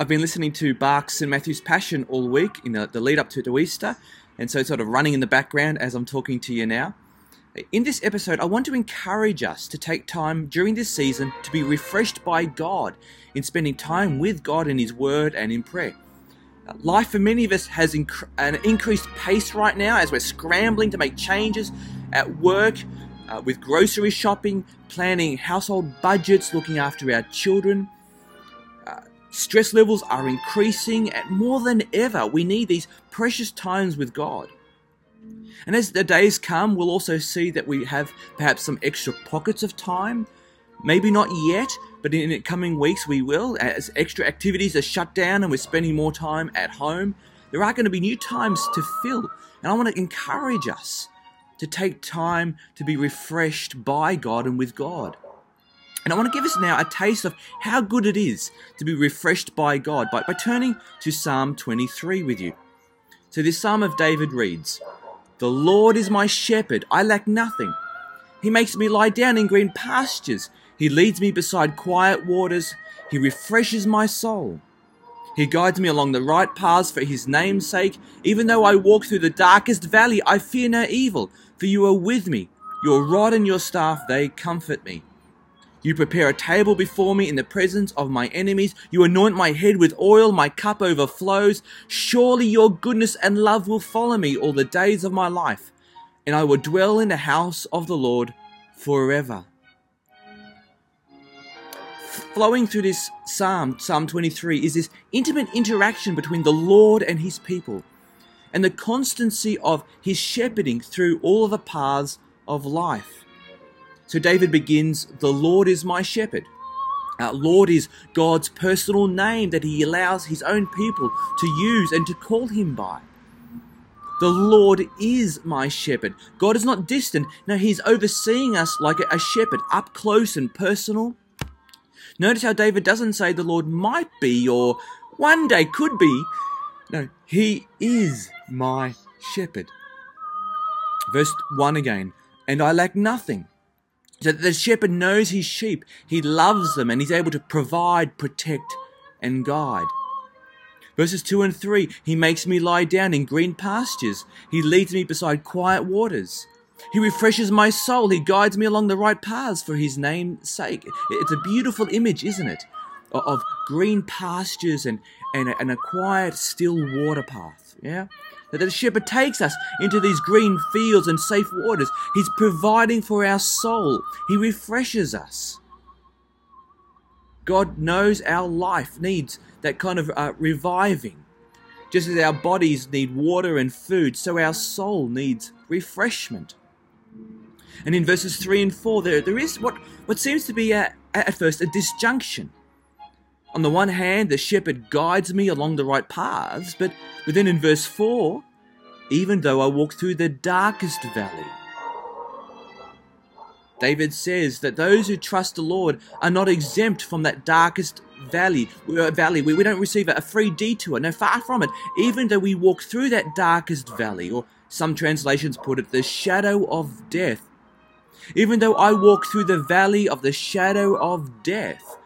I've been listening to Bach's St Matthew's Passion all week in the, the lead up to, to Easter, and so sort of running in the background as I'm talking to you now. In this episode, I want to encourage us to take time during this season to be refreshed by God in spending time with God in His Word and in prayer. Life for many of us has inc- an increased pace right now as we're scrambling to make changes at work, uh, with grocery shopping, planning household budgets, looking after our children. Stress levels are increasing, and more than ever, we need these precious times with God. And as the days come, we'll also see that we have perhaps some extra pockets of time. Maybe not yet, but in the coming weeks we will. As extra activities are shut down and we're spending more time at home, there are going to be new times to fill. And I want to encourage us to take time to be refreshed by God and with God. And I want to give us now a taste of how good it is to be refreshed by God by, by turning to Psalm 23 with you. So, this Psalm of David reads The Lord is my shepherd, I lack nothing. He makes me lie down in green pastures. He leads me beside quiet waters. He refreshes my soul. He guides me along the right paths for his name's sake. Even though I walk through the darkest valley, I fear no evil, for you are with me. Your rod and your staff, they comfort me. You prepare a table before me in the presence of my enemies. You anoint my head with oil, my cup overflows. Surely your goodness and love will follow me all the days of my life, and I will dwell in the house of the Lord forever. Flowing through this psalm, Psalm 23, is this intimate interaction between the Lord and his people, and the constancy of his shepherding through all the paths of life. So David begins, The Lord is my shepherd. Uh, Lord is God's personal name that he allows his own people to use and to call him by. The Lord is my shepherd. God is not distant. No, he's overseeing us like a shepherd, up close and personal. Notice how David doesn't say the Lord might be or one day could be. No, he is my shepherd. Verse 1 again, and I lack nothing. So the shepherd knows his sheep, he loves them, and he's able to provide, protect, and guide. Verses 2 and 3 He makes me lie down in green pastures, he leads me beside quiet waters. He refreshes my soul, he guides me along the right paths for his name's sake. It's a beautiful image, isn't it? Of green pastures and, and, a, and a quiet, still water path. Yeah? That the shepherd takes us into these green fields and safe waters. He's providing for our soul, He refreshes us. God knows our life needs that kind of uh, reviving. Just as our bodies need water and food, so our soul needs refreshment. And in verses 3 and 4, there, there is what, what seems to be a, at first a disjunction. On the one hand, the shepherd guides me along the right paths, but, then in verse 4, even though I walk through the darkest valley. David says that those who trust the Lord are not exempt from that darkest valley. Uh, valley. We don't receive a free detour. No, far from it. Even though we walk through that darkest valley, or some translations put it, the shadow of death. Even though I walk through the valley of the shadow of death,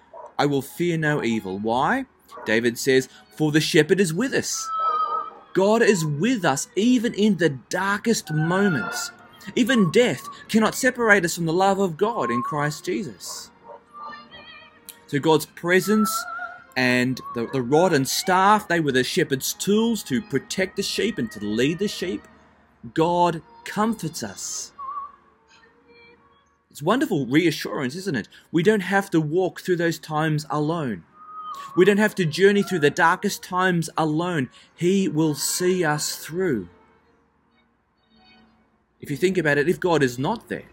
I will fear no evil. Why? David says, For the shepherd is with us. God is with us even in the darkest moments. Even death cannot separate us from the love of God in Christ Jesus. So God's presence and the, the rod and staff, they were the shepherd's tools to protect the sheep and to lead the sheep. God comforts us. It's wonderful reassurance, isn't it? We don't have to walk through those times alone. We don't have to journey through the darkest times alone. He will see us through. If you think about it, if God is not there,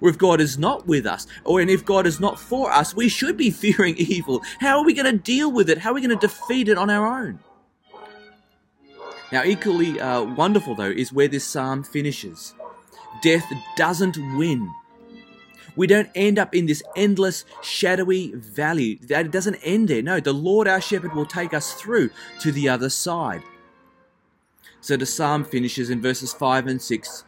or if God is not with us, or and if God is not for us, we should be fearing evil. How are we going to deal with it? How are we going to defeat it on our own? Now, equally uh, wonderful, though, is where this psalm finishes. Death doesn't win we don't end up in this endless, shadowy valley. That doesn't end there. No, the Lord our shepherd will take us through to the other side. So the psalm finishes in verses 5 and 6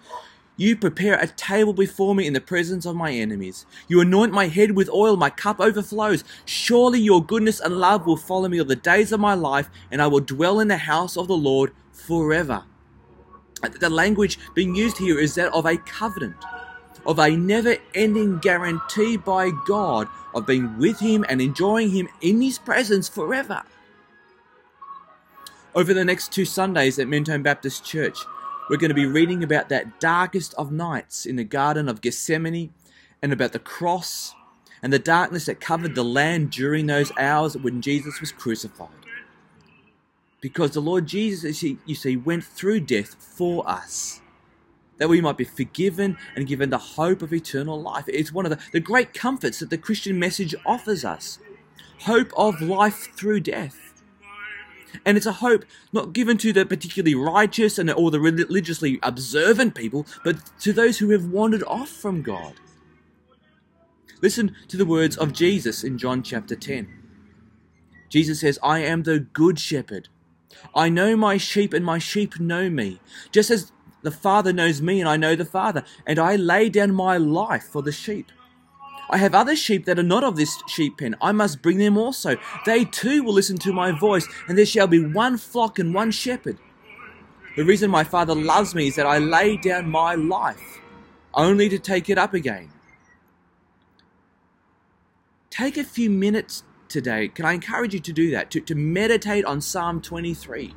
You prepare a table before me in the presence of my enemies. You anoint my head with oil, my cup overflows. Surely your goodness and love will follow me all the days of my life, and I will dwell in the house of the Lord forever. The language being used here is that of a covenant, of a never ending guarantee by God of being with Him and enjoying Him in His presence forever. Over the next two Sundays at Mentone Baptist Church, we're going to be reading about that darkest of nights in the Garden of Gethsemane and about the cross and the darkness that covered the land during those hours when Jesus was crucified. Because the Lord Jesus, you see, went through death for us, that we might be forgiven and given the hope of eternal life. It's one of the, the great comforts that the Christian message offers us hope of life through death. And it's a hope not given to the particularly righteous and or the religiously observant people, but to those who have wandered off from God. Listen to the words of Jesus in John chapter 10. Jesus says, I am the good shepherd. I know my sheep, and my sheep know me, just as the Father knows me, and I know the Father, and I lay down my life for the sheep. I have other sheep that are not of this sheep pen. I must bring them also. They too will listen to my voice, and there shall be one flock and one shepherd. The reason my Father loves me is that I lay down my life, only to take it up again. Take a few minutes today. Can I encourage you to do that? To, to meditate on Psalm 23.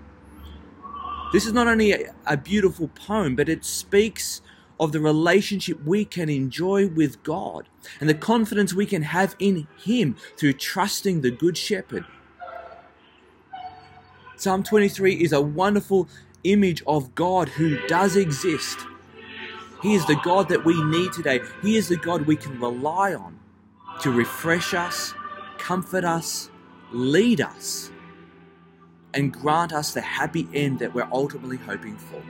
This is not only a, a beautiful poem, but it speaks of the relationship we can enjoy with God and the confidence we can have in Him through trusting the Good Shepherd. Psalm 23 is a wonderful image of God who does exist. He is the God that we need today. He is the God we can rely on to refresh us, comfort us, lead us, and grant us the happy end that we're ultimately hoping for.